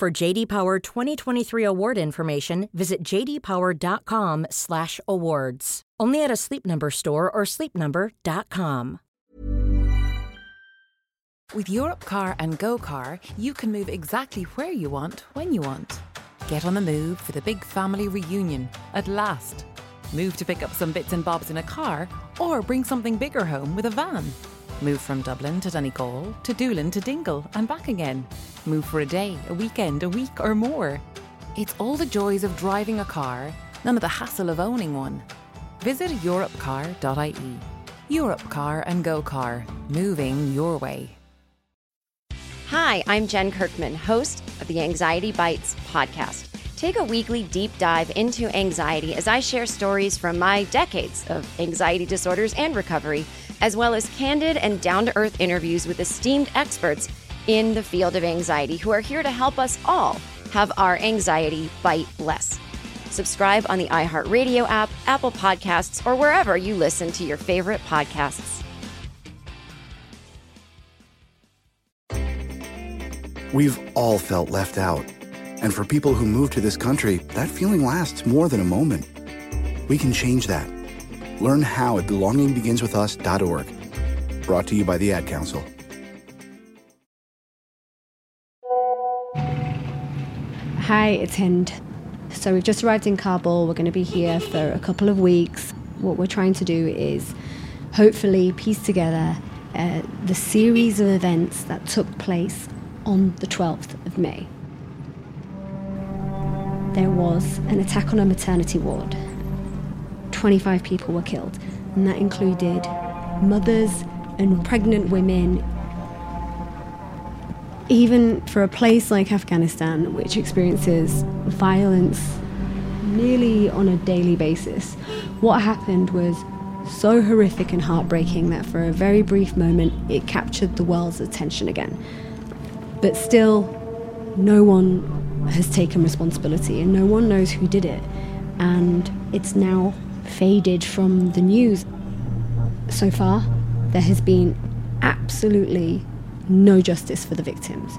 For JD Power 2023 award information, visit jdpower.com/awards. Only at a Sleep Number store or sleepnumber.com. With Europcar and GoCar, you can move exactly where you want when you want. Get on the move for the big family reunion at last. Move to pick up some bits and bobs in a car or bring something bigger home with a van. Move from Dublin to Donegal to Doolin to Dingle and back again. Move for a day, a weekend, a week, or more. It's all the joys of driving a car, none of the hassle of owning one. Visit europcar.ie. Europcar and GoCar, moving your way. Hi, I'm Jen Kirkman, host of the Anxiety Bites podcast. Take a weekly deep dive into anxiety as I share stories from my decades of anxiety disorders and recovery, as well as candid and down to earth interviews with esteemed experts in the field of anxiety who are here to help us all have our anxiety bite less. Subscribe on the iHeartRadio app, Apple Podcasts, or wherever you listen to your favorite podcasts. We've all felt left out. And for people who move to this country, that feeling lasts more than a moment. We can change that. Learn how at belongingbeginswithus.org. Brought to you by the Ad Council. Hi, it's Hind. So we've just arrived in Kabul. We're going to be here for a couple of weeks. What we're trying to do is hopefully piece together uh, the series of events that took place on the 12th of May. There was an attack on a maternity ward. 25 people were killed, and that included mothers and pregnant women. Even for a place like Afghanistan, which experiences violence nearly on a daily basis, what happened was so horrific and heartbreaking that for a very brief moment it captured the world's attention again. But still, no one has taken responsibility and no one knows who did it. And it's now faded from the news. So far, there has been absolutely no justice for the victims.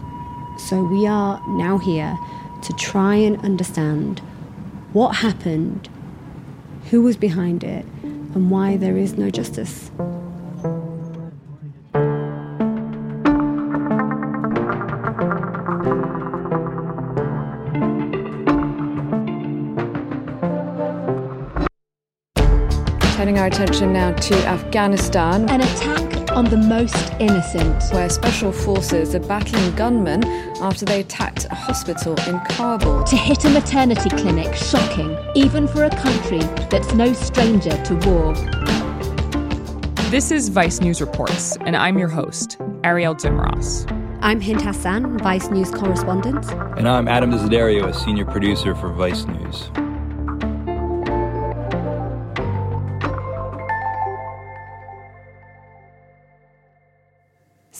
So we are now here to try and understand what happened, who was behind it, and why there is no justice. Our attention now to Afghanistan. An attack on the most innocent. Where special forces are battling gunmen after they attacked a hospital in Kabul. To hit a maternity clinic, shocking, even for a country that's no stranger to war. This is Vice News Reports, and I'm your host, Arielle Duhaime-Ross. I'm Hind Hassan, Vice News correspondent. And I'm Adam Desiderio, a senior producer for Vice News.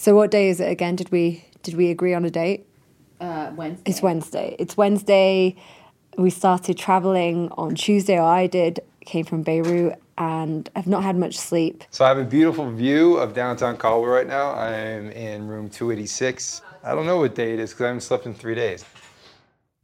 So what day is it again? Did we did we agree on a date? Uh, Wednesday. It's Wednesday. It's Wednesday. We started traveling on Tuesday, or I did. Came from Beirut and I've not had much sleep. So I have a beautiful view of downtown Kabul right now. I'm in room 286. I don't know what day it is because I haven't slept in three days.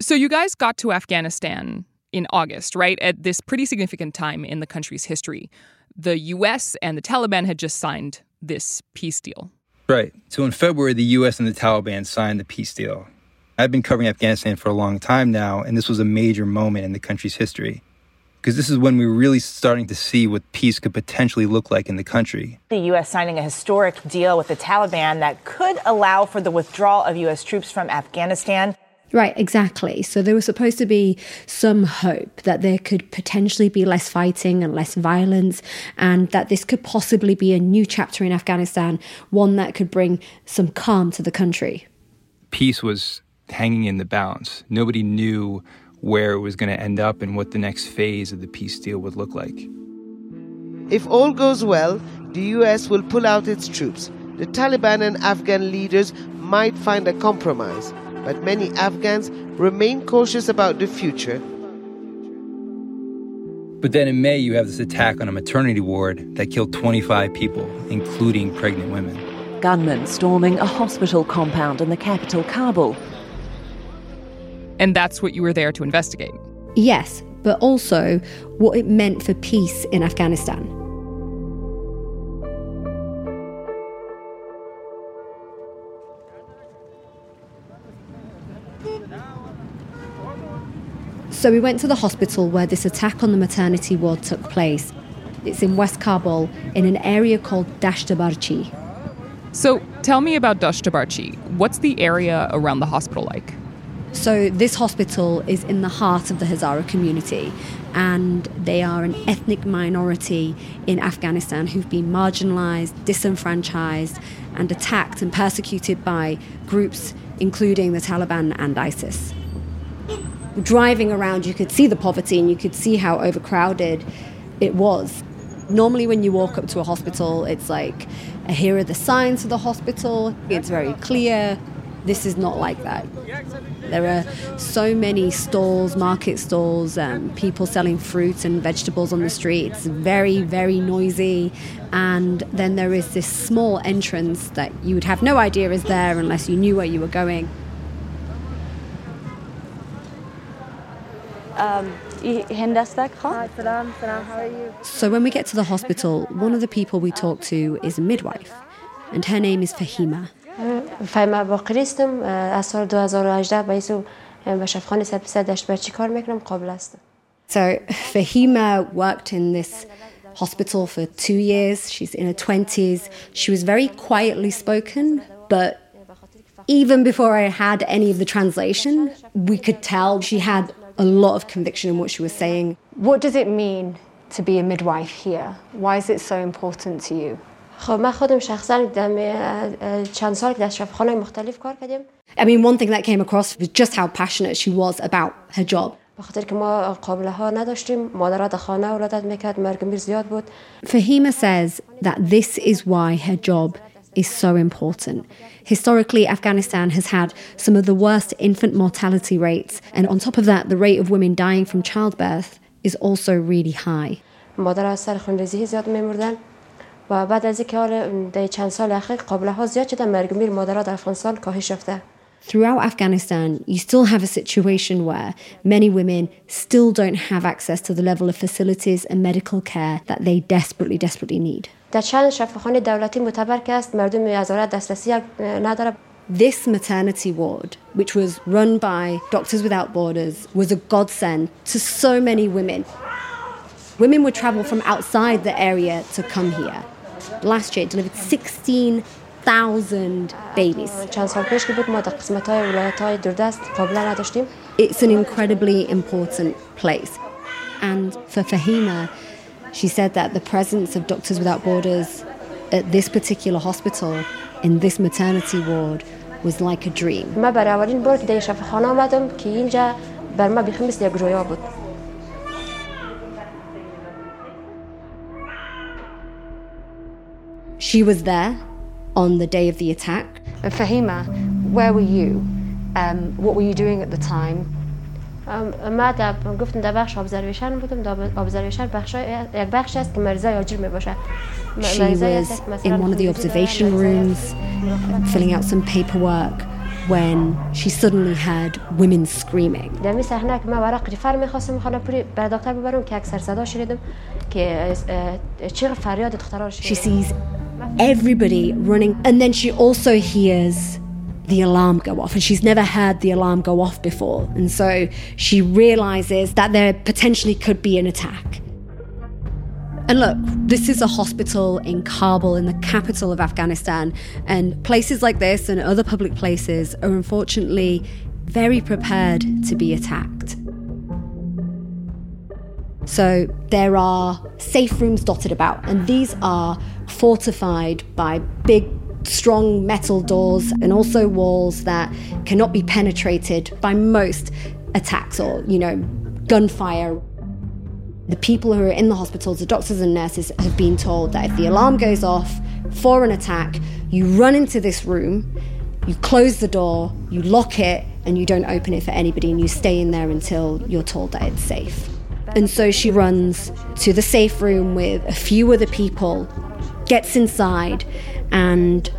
So you guys got to Afghanistan in August, right? At this pretty significant time in the country's history. The US and the Taliban had just signed this peace deal. Right. So in February, the US and the Taliban signed the peace deal. I've been covering Afghanistan for a long time now, and this was a major moment in the country's history. Because this is when we were really starting to see what peace could potentially look like in the country. The U.S. signing a historic deal with the Taliban that could allow for the withdrawal of U.S. troops from Afghanistan. Right, exactly. So there was supposed to be some hope that there could potentially be less fighting and less violence, and that this could possibly be a new chapter in Afghanistan, one that could bring some calm to the country. Peace was hanging in the balance. Nobody knew where it was going to end up and what the next phase of the peace deal would look like. If all goes well, the US will pull out its troops. The Taliban and Afghan leaders might find a compromise, but many Afghans remain cautious about the future. But then in May, you have this attack on a maternity ward that killed 25 people, including pregnant women. Gunmen storming a hospital compound in the capital, Kabul. And that's what you were there to investigate. Yes, but also what it meant for peace in Afghanistan. So we went to the hospital where this attack on the maternity ward took place. It's in West Kabul in an area called Dasht-e-Barchi. So tell me about Dasht-e-Barchi. What's the area around the hospital like? So this hospital is in the heart of the Hazara community and they are an ethnic minority in Afghanistan who've been marginalized, disenfranchised and attacked and persecuted by groups including the Taliban and ISIS driving around, you could see the poverty and you could see how overcrowded it was. Normally, when you walk up to a hospital, it's like, here are the signs for the hospital, it's very clear. This is not like that. There are so many stalls, market stalls, um, people selling fruits and vegetables on the street. It's very, very noisy. And then there is this small entrance that you would have no idea is there unless you knew where you were going. Um, Hi, salam, salam, how are you? So when we get to the hospital, one of the people we talk to is a midwife, and her name is Fahima. فهیمه باقری هستم از سال 2018 باعث به شفاخانه سپسه دشت برچی کار میکنم قابل هستم So Fahima worked in this hospital for two years. She's in her 20s. She was very quietly spoken, but even before I had any of the translation, we could tell she had a lot of conviction in what she was saying. What does it mean to be a midwife here? Why is it so important to you? I mean, one thing that came across was just how passionate she was about her job. Fahima says that this is why her job is so important. Historically, Afghanistan has had some of the worst infant mortality rates, and on top of that, the rate of women dying from childbirth is also really high. مادر از سر خونریزی زیاد میمردن و بعد از اینکه حال در چند سال اخیر قابله ها زیاد شده مرگ میر مادرها در افغانستان کاهش یافته Throughout Afghanistan, you still have a situation where many women still don't have access to the level of facilities and medical care that they desperately, desperately need. در چند شفاخانه دولتی معتبر که است مردم از دسترسی نداره This maternity ward, which was run by Doctors Without Borders, was a godsend to so many women. Women would travel from outside the area to come here. Last year, it delivered 16,000 babies. چند سال پیش که بود ما در قسمت های ولایت های دوردست قابل نداشتیم It's an incredibly important place. And for Fahima, she said that the presence of Doctors Without Borders at this particular hospital, in this maternity ward, was like a dream. She was there on the day of the attack. Fahima, where were you? Um, what were you doing at the time? ما در گفتم در بخش ابزرویشن بودم در ابزرویشن بخش یک بخش است که مریضای آجیل می باشه She was in one of the observation rooms, filling out some paperwork, when she suddenly heard women screaming. در می صحنه که من ورق ریفر می‌خواستم خانه پوری بر دکتر ببرم که اکثر صدا شنیدم که چیغ فریاد دخترها She sees everybody running and then she also hears the alarm go off and she's never heard the alarm go off before and so she realizes that there potentially could be an attack and look, this is a hospital in Kabul, in the capital of Afghanistan, and places like this and other public places are unfortunately very prepared to be attacked. So there are safe rooms dotted about, and these are fortified by big strong metal doors and also walls that cannot be penetrated by most attacks or, you know, gunfire. The people who are in the hospitals, the doctors and nurses, have been told that if the alarm goes off for an attack, you run into this room, you close the door, you lock it, and you don't open it for anybody, and you stay in there until you're told that it's safe. And so she runs to the safe room with a few other people, gets inside, and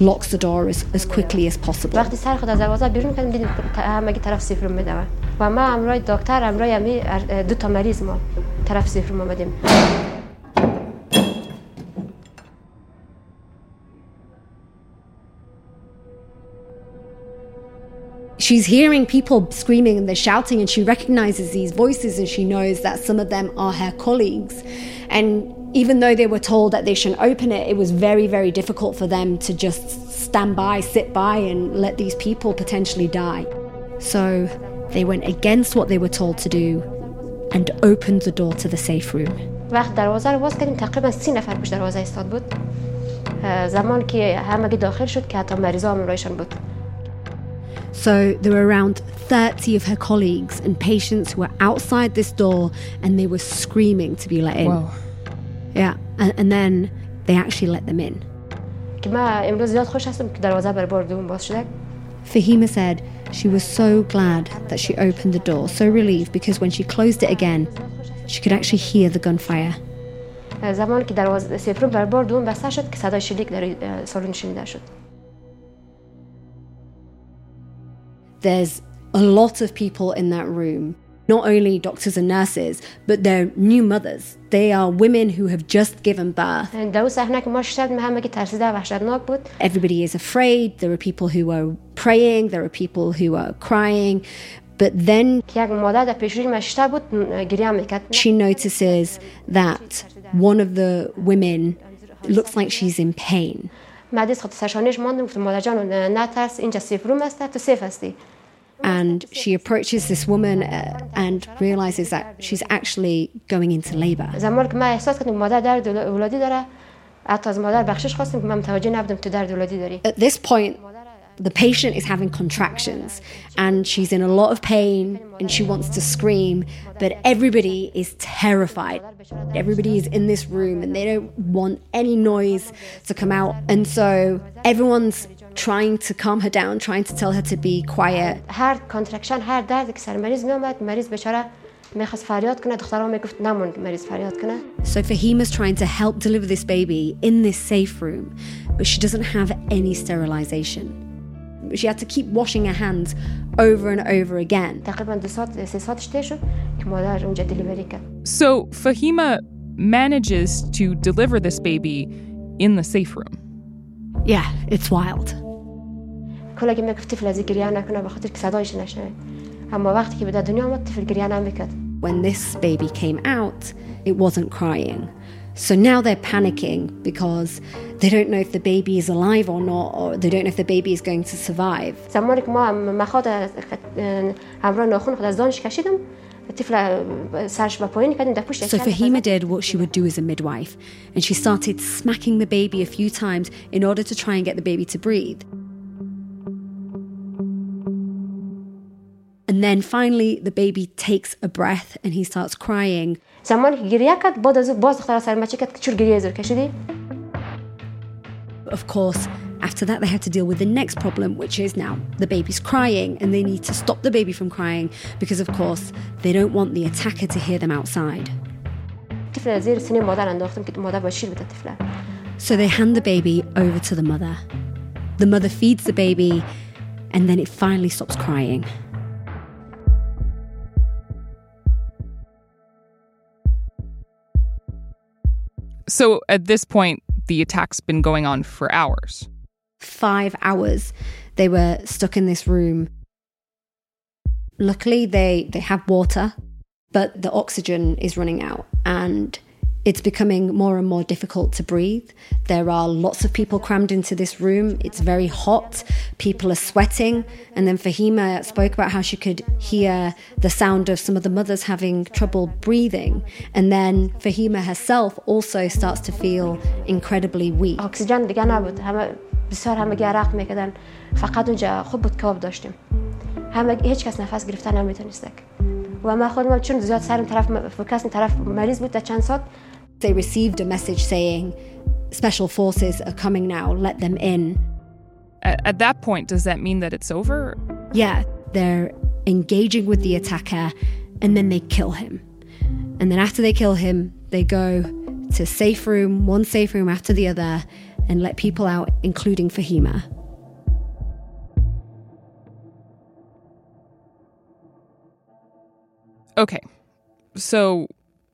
locks the door as, as quickly as possible. وقتی سر خود از دروازه بیرون کردیم دیدیم همگی طرف سیف روم میدون و ما همراه دکتر همراه همی دو تا مریض ما طرف سیف روم آمدیم She's hearing people screaming and they're shouting, and she recognizes these voices and she knows that some of them are her colleagues. And even though they were told that they shouldn't open it, it was very, very difficult for them to just stand by, sit by, and let these people potentially die. So they went against what they were told to do and opened the door to the safe room. وقت دروازه رو باز کردیم تقریبا سی نفر پشت دروازه ایستاد بود زمان که همگی داخل شد که حتی مریضا هم رایشان بود So there were around 30 of her colleagues and patients who were outside this door and they were screaming to be let in. Whoa. Yeah, and, and then they actually let them in. که من امروز زیاد خوش هستم که دروازه بر بار دوم باز شده Fahima said she was so glad that she opened the door, so relieved because when she closed it again, she could actually hear the gunfire. زمان که دروازه سفرون بر بار دوم بسته شد که صدای شلیک در سالن شنیده شد There's a lot of people in that room, not only doctors and nurses, but their new mothers. They are women who have just given birth. Everybody is afraid. There are people who are praying, there are people who are crying. But then she notices that one of the women looks like she's in pain and she approaches this woman uh, and realizes that she's actually going into labor. At this point, the patient is having contractions and she's in a lot of pain and she wants to scream, but everybody is terrified. Everybody is in this room and they don't want any noise to come out. And so everyone's trying to calm her down, trying to tell her to be quiet. هر کانترکشن هر درد که سر مریض میامد مریض بیچاره میخواست فریاد کنه دخترها میگفت نمون که مریض فریاد کنه So Fahima's trying to help deliver this baby in this safe room, but she doesn't have any sterilization. She had to keep washing her hands over and over again. تقریبا دو ساعت سه ساعتش طی شد که مادر اونجا دلیوری کرد So Fahima manages to deliver this baby in the safe room. Yeah, it's wild. کلا که میگفت طفل از گریه نکنه به خاطر که صدایش نشنوه اما وقتی که به دنیا آمد طفل گریه نمیکرد When this baby came out, it wasn't crying. So now they're panicking because they don't know if the baby is alive or not, or they don't know if the baby is going to survive. زمانی که ما مخاط همراه ناخون خود از دانش کشیدم طفل سرش به پایین کردیم در پشت So Fahima did what she would do as a midwife, and she started smacking the baby a few times in order to try and get the baby to breathe. And then finally, the baby takes a breath and he starts crying. Of course, after that, they had to deal with the next problem, which is now the baby's crying, and they need to stop the baby from crying because, of course, they don't want the attacker to hear them outside. So they hand the baby over to the mother. The mother feeds the baby, and then it finally stops crying. So at this point, the attack's been going on for hours. Five hours they were stuck in this room. Luckily, they, they have water, but the oxygen is running out and it's becoming more and more difficult to breathe. There are lots of people crammed into this room. It's very hot. People are sweating. And then Fahima spoke about how she could hear the sound of some of the mothers having trouble breathing. And then Fahima herself also starts to feel incredibly weak. اکسیژن دیگه نبود همه بسیار همه گرق میکردن فقط اونجا خوب بود کاب داشتیم همه هیچ کس نفس گرفتن نمیتونستک و من خودم چون زیاد سرم طرف کس طرف مریض بود تا چند ساعت they received a message saying special forces are coming now, let them in. At, at that point, does that mean that it's over? Yeah, they're engaging with the attacker and then they kill him. And then after they kill him, they go to safe room, one safe room after the other, and let people out, including Fahima. Okay, so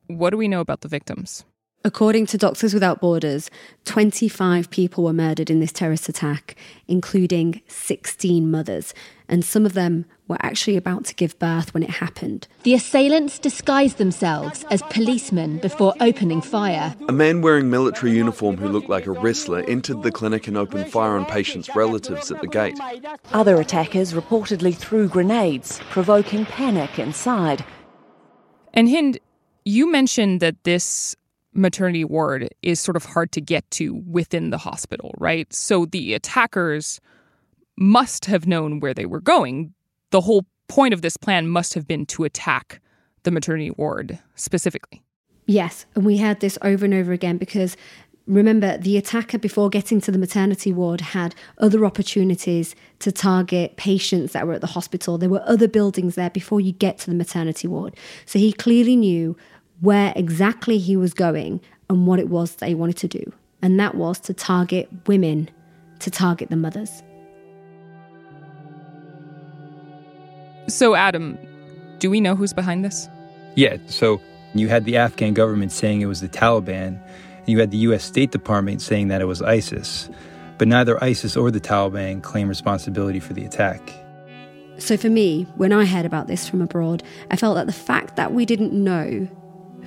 what do we know about the victims? According to Doctors Without Borders, 25 people were murdered in this terrorist attack, including 16 mothers, and some of them were actually about to give birth when it happened. The assailants disguised themselves as policemen before opening fire. A man wearing military uniform who looked like a wrestler entered the clinic and opened fire on patients' relatives at the gate. Other attackers reportedly threw grenades, provoking panic inside. And Hind, you mentioned that this maternity ward is sort of hard to get to within the hospital, right? So the attackers must have known where they were going. The whole point of this plan must have been to attack the maternity ward specifically. Yes, and we heard this over and over again because remember, the attacker, before getting to the maternity ward, had other opportunities to target patients that were at the hospital. There were other buildings there before you get to the maternity ward. So he clearly knew where exactly he was going and what it was that he wanted to do. And that was to target women, to target the mothers. So, Adam, do we know who's behind this? Yeah, so you had the Afghan government saying it was the Taliban, and you had the US State Department saying that it was ISIS. But neither ISIS or the Taliban claim responsibility for the attack. So, for me, when I heard about this from abroad, I felt that the fact that we didn't know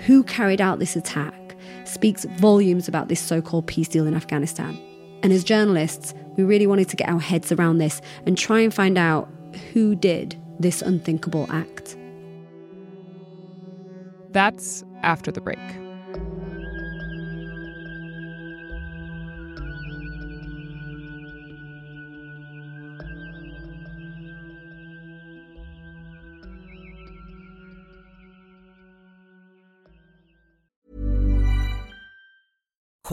who carried out this attack speaks volumes about this so called peace deal in Afghanistan. And as journalists, we really wanted to get our heads around this and try and find out who did this unthinkable act. That's after the break.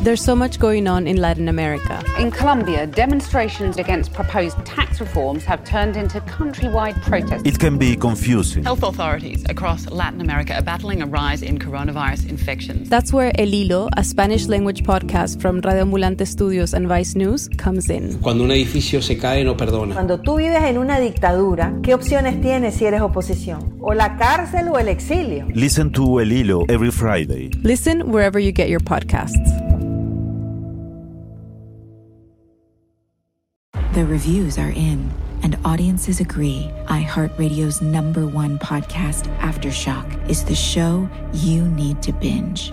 There's so much going on in Latin America. In Colombia, demonstrations against proposed tax reforms have turned into countrywide protests. It can be confusing. Health authorities across Latin America are battling a rise in coronavirus infections. That's where El Hilo, a Spanish language podcast from Radio Ambulante Studios and Vice News, comes in. Cuando un edificio se cae, no perdona. Cuando tú vives en una dictadura, ¿qué opciones tienes si eres oposición? ¿O la cárcel o el exilio? Listen to El Hilo every Friday. Listen wherever you get your podcasts. The reviews are in, and audiences agree. iHeartRadio's number one podcast, Aftershock, is the show you need to binge.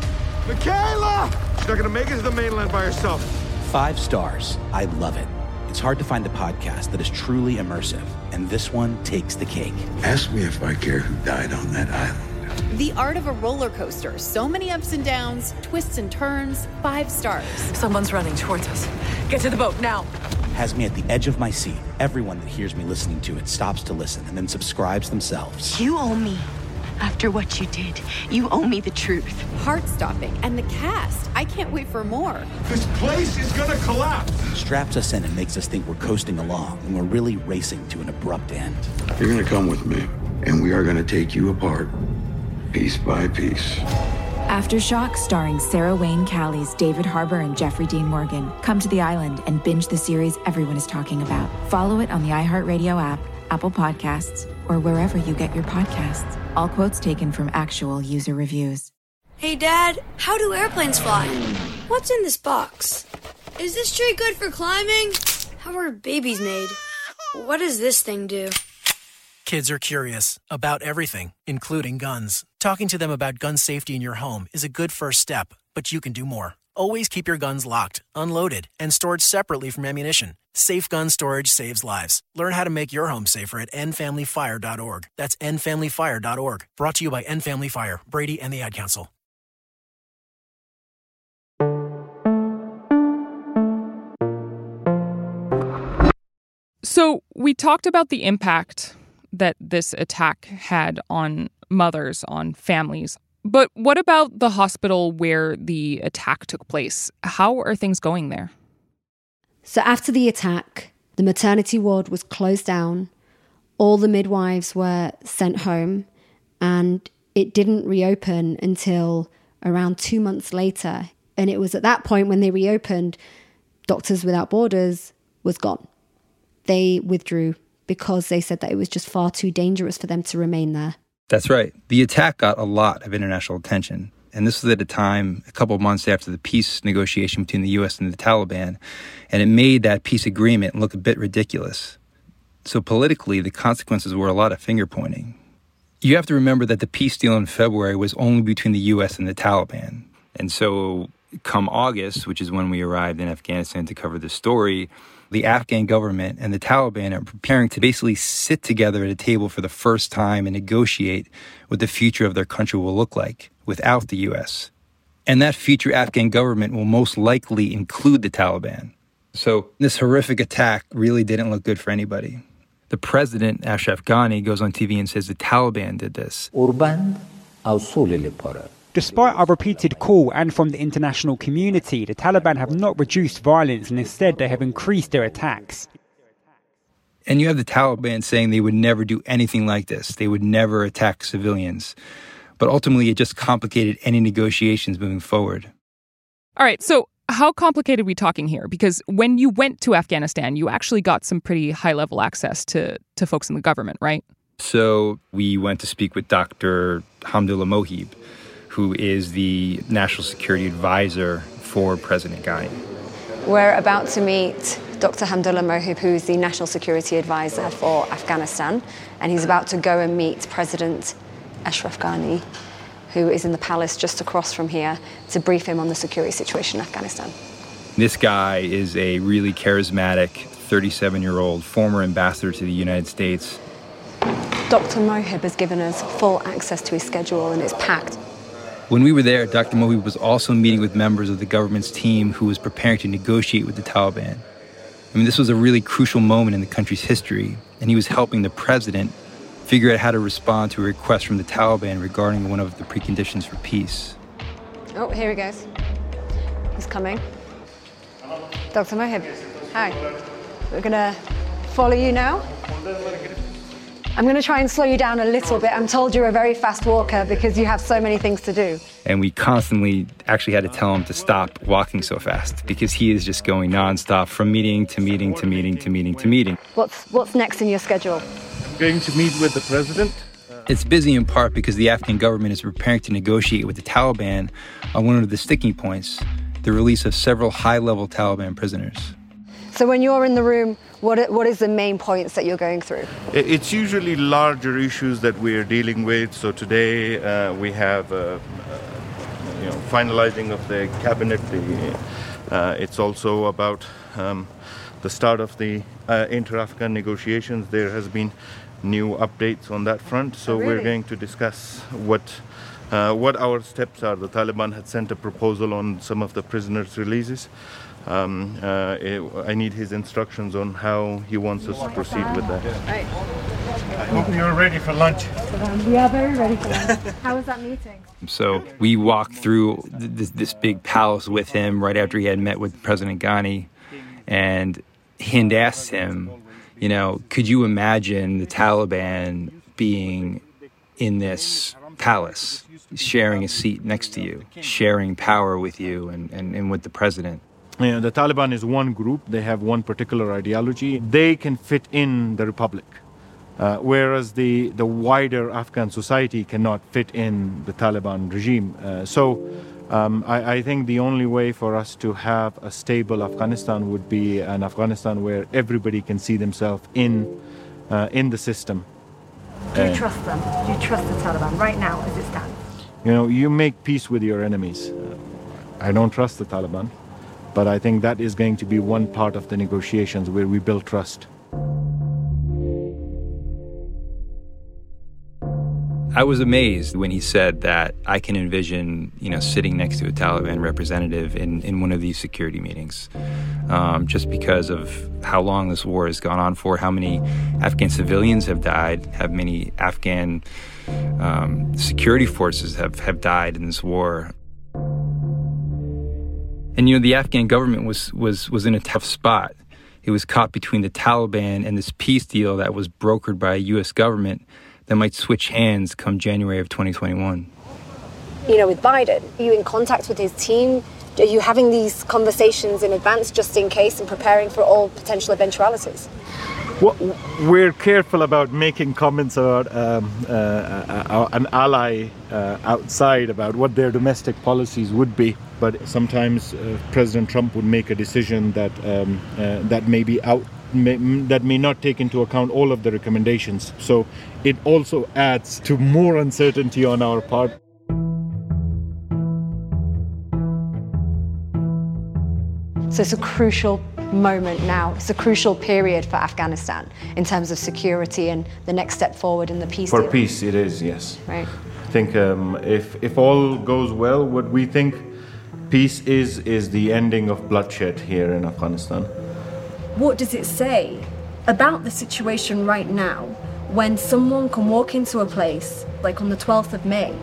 Michaela! She's not gonna make it to the mainland by herself. Five stars. I love it. It's hard to find a podcast that is truly immersive, and this one takes the cake. Ask me if I care who died on that island. The art of a roller coaster. So many ups and downs, twists and turns. Five stars. Someone's running towards us. Get to the boat now. Has me at the edge of my seat. Everyone that hears me listening to it stops to listen and then subscribes themselves. You owe me. After what you did, you owe me the truth. Heart stopping. And the cast. I can't wait for more. This place is gonna collapse. Straps us in and makes us think we're coasting along when we're really racing to an abrupt end. You're gonna come with me, and we are gonna take you apart, piece by piece. Aftershock, starring Sarah Wayne Callies, David Harbour, and Jeffrey Dean Morgan. Come to the island and binge the series everyone is talking about. Follow it on the iHeartRadio app, Apple Podcasts, or wherever you get your podcasts. All quotes taken from actual user reviews. Hey, Dad, how do airplanes fly? What's in this box? Is this tree good for climbing? How are babies made? What does this thing do? Kids are curious about everything, including guns. Talking to them about gun safety in your home is a good first step, but you can do more. Always keep your guns locked, unloaded, and stored separately from ammunition. Safe gun storage saves lives. Learn how to make your home safer at endfamilyfire.org. That's endfamilyfire.org. Brought to you by End Family Fire, Brady, and the Ad Council. So, we talked about the impact that this attack had on mothers, on families. But what about the hospital where the attack took place? How are things going there? So, after the attack, the maternity ward was closed down, all the midwives were sent home, and it didn't reopen until around two months later. And it was at that point when they reopened, Doctors Without Borders was gone. They withdrew because they said that it was just far too dangerous for them to remain there. That's right. The attack got a lot of international attention. And this was at a time, a couple months after the peace negotiation between the US and the Taliban. And it made that peace agreement look a bit ridiculous. So politically, the consequences were a lot of finger pointing. You have to remember that the peace deal in February was only between the US and the Taliban. And so, come August, which is when we arrived in Afghanistan to cover this story, the Afghan government and the Taliban are preparing to basically sit together at a table for the first time and negotiate what the future of their country will look like without the US. And that future Afghan government will most likely include the Taliban. So this horrific attack really didn't look good for anybody. The president, Ashraf Ghani, goes on TV and says the Taliban did this. Despite our repeated call and from the international community, the Taliban have not reduced violence and instead they have increased their attacks. And you have the Taliban saying they would never do anything like this. They would never attack civilians. But ultimately, it just complicated any negotiations moving forward. All right, so how complicated are we talking here? Because when you went to Afghanistan, you actually got some pretty high level access to, to folks in the government, right? So we went to speak with Dr. Hamdullah Mohib, who is the national security advisor for President Ghani. We're about to meet Dr. Hamdullah Mohib, who's the national security advisor for Afghanistan, and he's about to go and meet President Ashraf Ghani, who is in the palace just across from here, to brief him on the security situation in Afghanistan. This guy is a really charismatic 37 year old former ambassador to the United States. Dr. Mohib has given us full access to his schedule and it's packed. When we were there, Dr. Mohib was also meeting with members of the government's team who was preparing to negotiate with the Taliban. I mean, this was a really crucial moment in the country's history, and he was helping the president figure out how to respond to a request from the Taliban regarding one of the preconditions for peace. Oh, here he goes. He's coming. Dr. Mohib, hi. We're to follow you now. I'm going to try and slow you down a little bit. I'm told you're a very fast walker because you have so many things to do. And we constantly actually had to tell him to stop walking so fast because he is just going nonstop from meeting to meeting to meeting to meeting to meeting. What's, what's next in your schedule? I'm going to meet with the president. It's busy in part because the Afghan government is preparing to negotiate with the Taliban on one of the sticking points the release of several high level Taliban prisoners. So, when you're in the room, what, what is the main points that you're going through? It's usually larger issues that we are dealing with. So, today uh, we have uh, uh, you know, finalizing of the cabinet. The, uh, it's also about um, the start of the uh, inter Afghan negotiations. There has been new updates on that front. So oh, really? we're going to discuss what uh, what our steps are. The Taliban had sent a proposal on some of the prisoners' releases. Um, uh, it, I need his instructions on how he wants us to proceed with that. I hope you're ready for lunch. We are very ready for lunch. How was that meeting? So we walked through this, this big palace with him right after he had met with President Ghani, and Hind asked him, you know, could you imagine the Taliban being in this palace, sharing a seat next to you, sharing power with you and, and, and with the president? Yeah, the Taliban is one group, they have one particular ideology. They can fit in the republic. Uh, whereas the, the wider Afghan society cannot fit in the Taliban regime. Uh, so um, I, I, think the only way for us to have a stable Afghanistan would be an Afghanistan where everybody can see themselves in, uh, in the system. Do you trust them? Do you trust the Taliban right now as it stands? You know, you make peace with your enemies. I don't trust the Taliban, but I think that is going to be one part of the negotiations where we build trust. I was amazed when he said that I can envision, you know, sitting next to a Taliban representative in, in one of these security meetings, um, just because of how long this war has gone on for, how many Afghan civilians have died, how many Afghan um, security forces have, have died in this war. And you know, the Afghan government was was was in a tough spot. It was caught between the Taliban and this peace deal that was brokered by a U.S. government that might switch hands come January of 2021? You know, with Biden, are you in contact with his team? Are you having these conversations in advance just in case and preparing for all potential eventualities? We're careful about making comments about um, uh, uh, uh, an ally uh, outside about what their domestic policies would be. But sometimes uh, President Trump would make a decision that um, uh, that may be out may, that may not take into account all of the recommendations. So it also adds to more uncertainty on our part. So it's a crucial moment now. It's a crucial period for Afghanistan in terms of security and the next step forward in the peace. For deal. peace, it is yes. Right. I think um, if if all goes well, what we think peace is is the ending of bloodshed here in Afghanistan what does it say about the situation right now when someone can walk into a place like on the 12th of May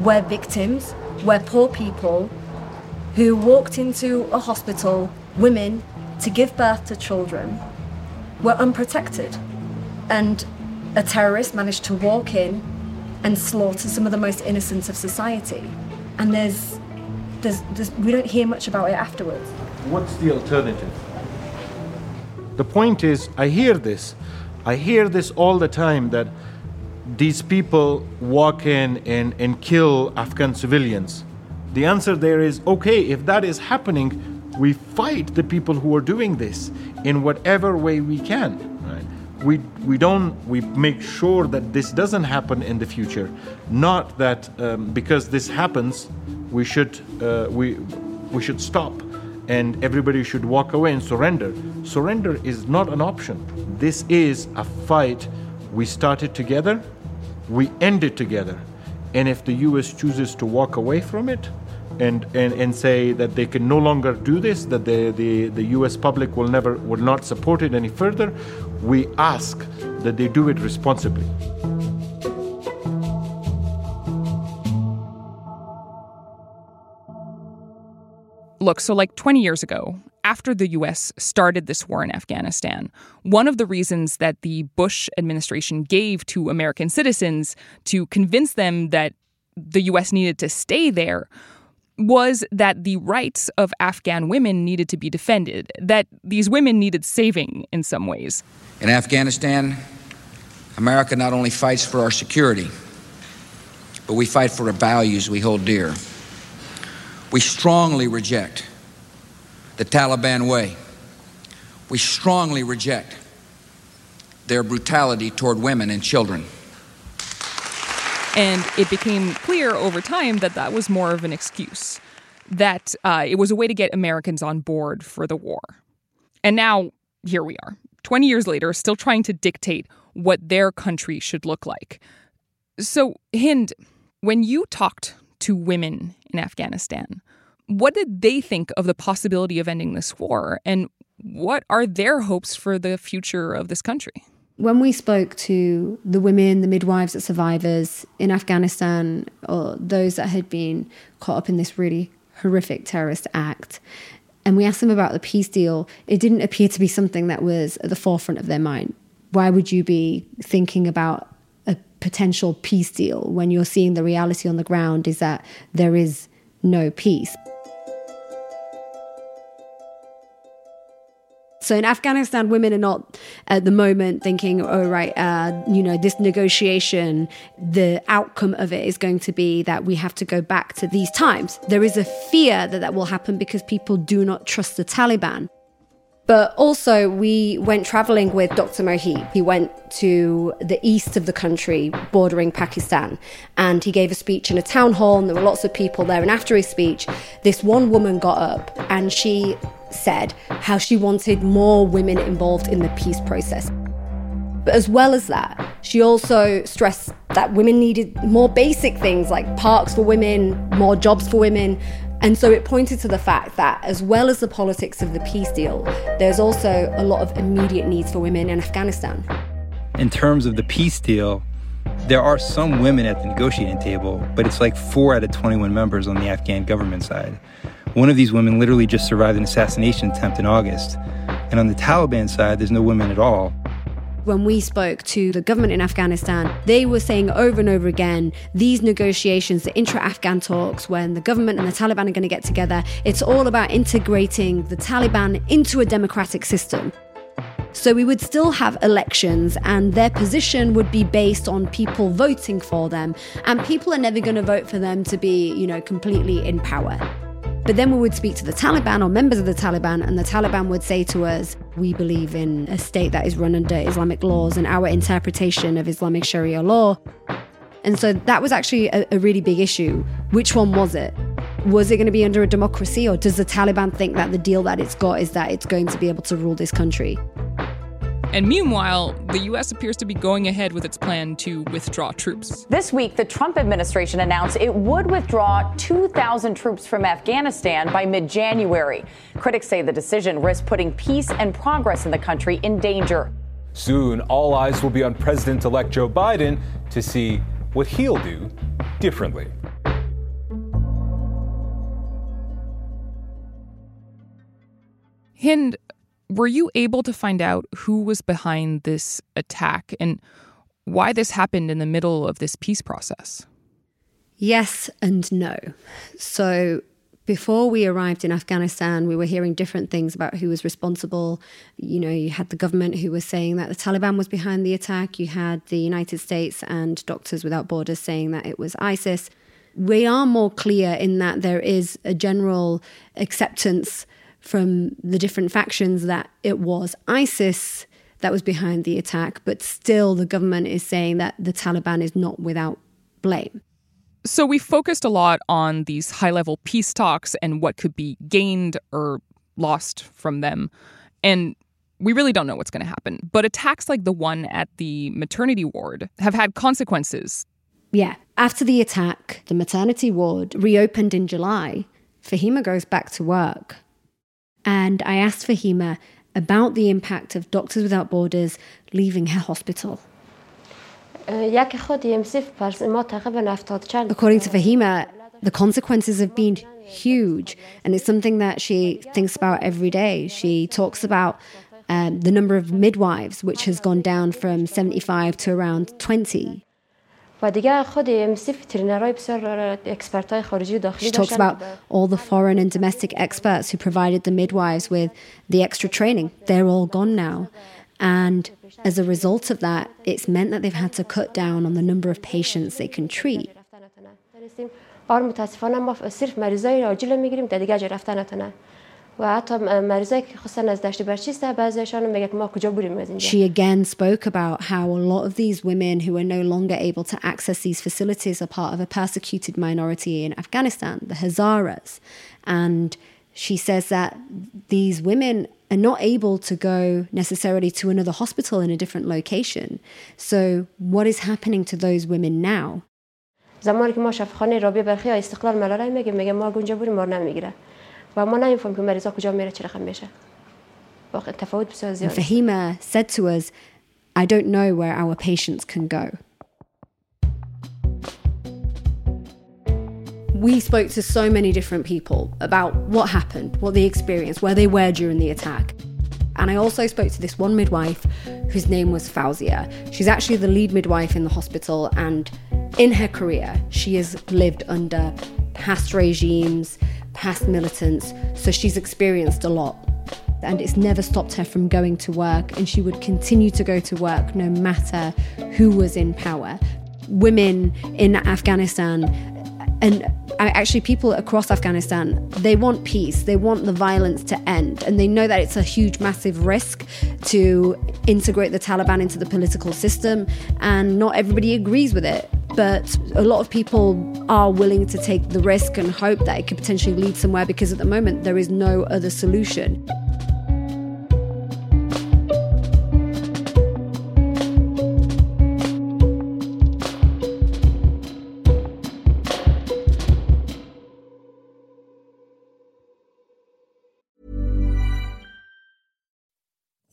where victims, where poor people who walked into a hospital, women, to give birth to children, were unprotected. And a terrorist managed to walk in and slaughter some of the most innocent of society. And there's, there's, there's we don't hear much about it afterwards. What's the alternative? The point is, I hear this. I hear this all the time that these people walk in and, and kill Afghan civilians. The answer there is okay, if that is happening, we fight the people who are doing this in whatever way we can. Right? We, we don't we make sure that this doesn't happen in the future. Not that um, because this happens, we should uh, we we should stop and everybody should walk away and surrender. Surrender is not an option. This is a fight we started together, we end it together. And if the US chooses to walk away from it and, and, and say that they can no longer do this, that the, the, the US public will never will not support it any further, we ask that they do it responsibly. Look, so like 20 years ago, after the US started this war in Afghanistan, one of the reasons that the Bush administration gave to American citizens to convince them that the US needed to stay there was that the rights of Afghan women needed to be defended, that these women needed saving in some ways. In Afghanistan, America not only fights for our security, but we fight for the values we hold dear. We strongly reject the Taliban way. We strongly reject their brutality toward women and children. And it became clear over time that that was more of an excuse, that uh, it was a way to get Americans on board for the war. And now, here we are, 20 years later, still trying to dictate what their country should look like. So, Hind, When you talked to women in Afghanistan, what did they think of the possibility of ending this war? And what are their hopes for the future of this country? When we spoke to the women, the midwives, the survivors in Afghanistan, or those that had been caught up in this really horrific terrorist act, and we asked them about the peace deal, it didn't appear to be something that was at the forefront of their mind. Why would you be thinking about a potential peace deal when you're seeing the reality on the ground is that there is no peace? So in Afghanistan, women are not at the moment thinking, oh, right, uh, you know, this negotiation, the outcome of it is going to be that we have to go back to these times. There is a fear that that will happen because people do not trust the Taliban. But also, we went traveling with Dr. Mohib. He went to the east of the country, bordering Pakistan, and he gave a speech in a town hall, and there were lots of people there. And after his speech, this one woman got up and she said how she wanted more women involved in the peace process. But as well as that, she also stressed that women needed more basic things like parks for women, more jobs for women. And so it pointed to the fact that, as well as the politics of the peace deal, there's also a lot of immediate needs for women in Afghanistan. In terms of the peace deal, there are some women at the negotiating table, but it's like four out of 21 members on the Afghan government side. One of these women literally just survived an assassination attempt in August. And on the Taliban side, there's no women at all. When we spoke to the government in Afghanistan, they were saying over and over again these negotiations, the intra Afghan talks, when the government and the Taliban are going to get together, it's all about integrating the Taliban into a democratic system. So we would still have elections, and their position would be based on people voting for them. And people are never going to vote for them to be, you know, completely in power. But then we would speak to the Taliban or members of the Taliban, and the Taliban would say to us, We believe in a state that is run under Islamic laws and our interpretation of Islamic Sharia law. And so that was actually a, a really big issue. Which one was it? Was it going to be under a democracy, or does the Taliban think that the deal that it's got is that it's going to be able to rule this country? And meanwhile, the U.S. appears to be going ahead with its plan to withdraw troops. This week, the Trump administration announced it would withdraw 2,000 troops from Afghanistan by mid January. Critics say the decision risks putting peace and progress in the country in danger. Soon, all eyes will be on President elect Joe Biden to see what he'll do differently. Hind, were you able to find out who was behind this attack and why this happened in the middle of this peace process? Yes and no. So, before we arrived in Afghanistan, we were hearing different things about who was responsible. You know, you had the government who was saying that the Taliban was behind the attack, you had the United States and Doctors Without Borders saying that it was ISIS. We are more clear in that there is a general acceptance from the different factions that it was ISIS that was behind the attack, but still the government is saying that the Taliban is not without blame. So we focused a lot on these high level peace talks and what could be gained or lost from them. And we really don't know what's going to happen. But attacks like the one at the maternity ward have had consequences. Yeah. After the attack, the maternity ward reopened in July. Fahima goes back to work. And I asked Fahima about the impact of Doctors Without Borders leaving her hospital. According to Fahima, the consequences have been huge, and it's something that she thinks about every day. She talks about um, the number of midwives, which has gone down from 75 to around 20. She talks about all the foreign and domestic experts who provided the midwives with the extra training. They're all gone now. And as a result of that, it's meant that they've had to cut down on the number of patients they can treat. She again spoke about how a lot of these women who are no longer able to access these facilities are part of a persecuted minority in Afghanistan, the Hazaras. And she says that these women are not able to go necessarily to another hospital in a different location. So, what is happening to those women now? زمانی که ما شفاخانه رابعه برخی استقلال ملالای میگیم میگه ما اونجا بودیم ما نمیگیره و ما نمیفهم که مریضا کجا میره چه رقم میشه واقعا تفاوت بسیار زیاد Fahima said to us, I don't know where our patients can go. We spoke to so many different people about what happened, what they experienced, where they were during the attack. And I also spoke to this one midwife whose name was Fauzia. She's actually the lead midwife in the hospital, and in her career, she has lived under past regimes, past militants, so she's experienced a lot. And it's never stopped her from going to work, and she would continue to go to work no matter who was in power. Women in Afghanistan and actually people across Afghanistan they want peace. They want the violence to end. And they know that it's a huge massive risk to integrate the Taliban into the political system. And not everybody agrees with it. But a lot of people are willing to take the risk and hope that it could potentially lead somewhere because at the moment there is no other solution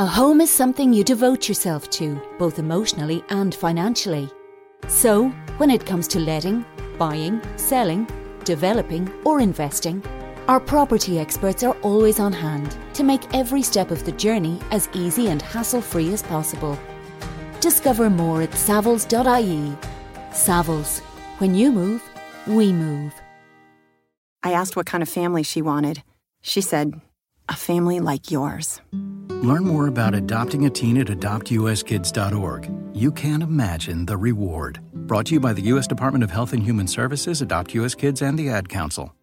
A home is something you devote yourself to, both emotionally and financially. So, when it comes to letting, buying, selling, developing, or investing, our property experts are always on hand to make every step of the journey as easy and hassle free as possible. Discover more at savills.ie. Savills. When you move, we move. I asked what kind of family she wanted. She said, a family like yours. Learn more about adopting a teen at adoptuskids.org. You can't imagine the reward. Brought to you by the U.S. Department of Health and Human Services, Adopt U.S. Kids, and the Ad Council.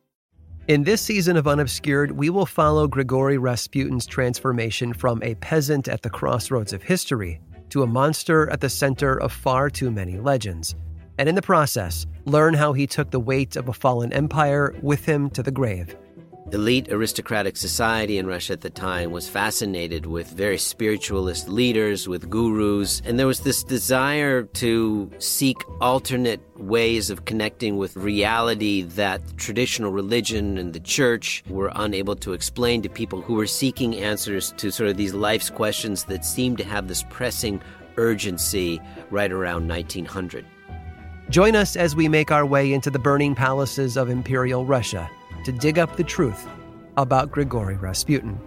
In this season of Unobscured, we will follow Grigory Rasputin's transformation from a peasant at the crossroads of history to a monster at the center of far too many legends. And in the process, learn how he took the weight of a fallen empire with him to the grave. Elite aristocratic society in Russia at the time was fascinated with very spiritualist leaders, with gurus, and there was this desire to seek alternate ways of connecting with reality that traditional religion and the church were unable to explain to people who were seeking answers to sort of these life's questions that seemed to have this pressing urgency right around 1900. Join us as we make our way into the burning palaces of Imperial Russia to dig up the truth about Grigory Rasputin.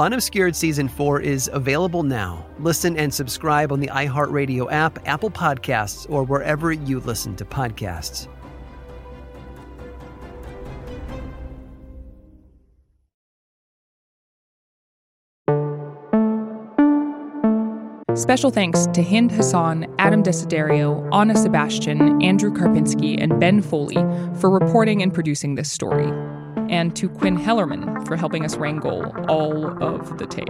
Unobscured Season 4 is available now. Listen and subscribe on the iHeartRadio app, Apple Podcasts, or wherever you listen to podcasts. Special thanks to Hind Hassan, Adam Desiderio, Anna Sebastian, Andrew Karpinski, and Ben Foley for reporting and producing this story, and to Quinn Hellerman for helping us wrangle all of the tape.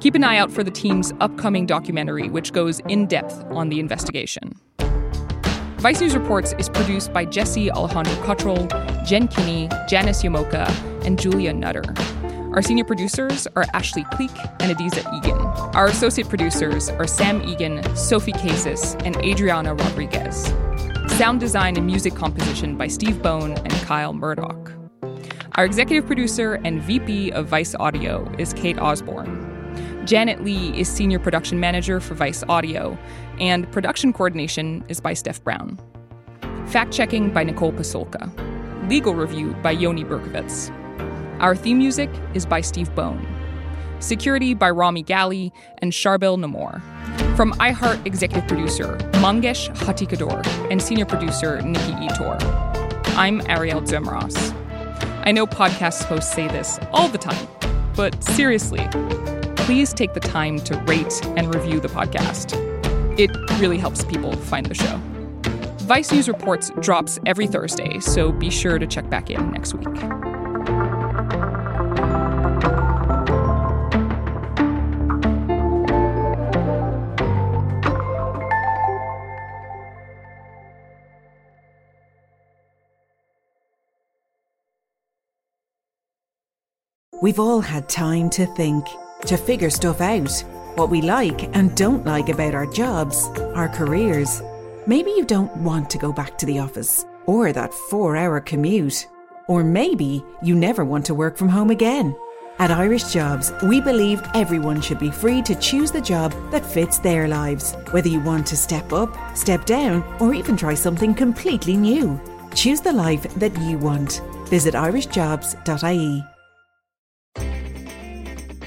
Keep an eye out for the team's upcoming documentary, which goes in depth on the investigation. Vice News Reports is produced by Jesse Alejandro Cottrell, Jen Kinney, Janice Yamoka, and Julia Nutter. Our senior producers are Ashley Cleek and Adizah Eghan. Our associate producers are Sam Egan, Sophie Kazis, and Adriana Rodriguez. Sound design and music composition by Steve Bone and Kyle Murdoch. Our executive producer and VP of Vice Audio is Kate Osborne. Janet Lee is senior production manager for Vice Audio, and production coordination is by Steph Brown. Fact checking by Nicole Pasulka. Legal review by Yoni Berkovitz. Our theme music is by Steve Bone. Security by Rami Gali and Charbel Namor. From iHeart executive producer Mangesh Hattikudur and senior producer Nikki Ettore. I'm Arielle Duhaime-Ross. I know podcast hosts say this all the time, But seriously, please take the time to rate and review the podcast. It really helps people find the show. Vice News Reports drops every Thursday, so be sure to check back in next week. We've all had time to think, to figure stuff out, what we like and don't like about our jobs, our careers. Maybe you don't want to go back to the office or that four hour commute. Or maybe you never want to work from home again. At Irish Jobs, we believe everyone should be free to choose the job that fits their lives, whether you want to step up, step down, or even try something completely new. Choose the life that you want. Visit irishjobs.ie.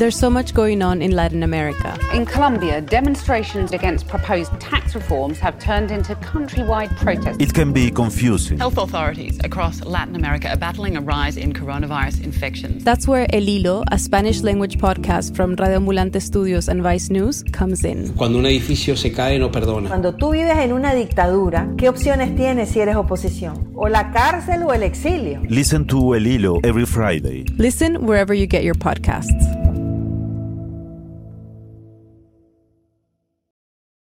There's so much going on in Latin America. In Colombia, demonstrations against proposed tax reforms have turned into countrywide protests. It can be confusing. Health authorities across Latin America are battling a rise in coronavirus infections. That's where El Hilo, a Spanish language podcast from Radio Ambulante Studios and Vice News, comes in. Cuando un edificio se cae, no perdona. Cuando tú vives en una dictadura, ¿qué opciones tienes si eres oposición? ¿O la cárcel o el exilio? Listen to El Hilo every Friday. Listen wherever you get your podcasts.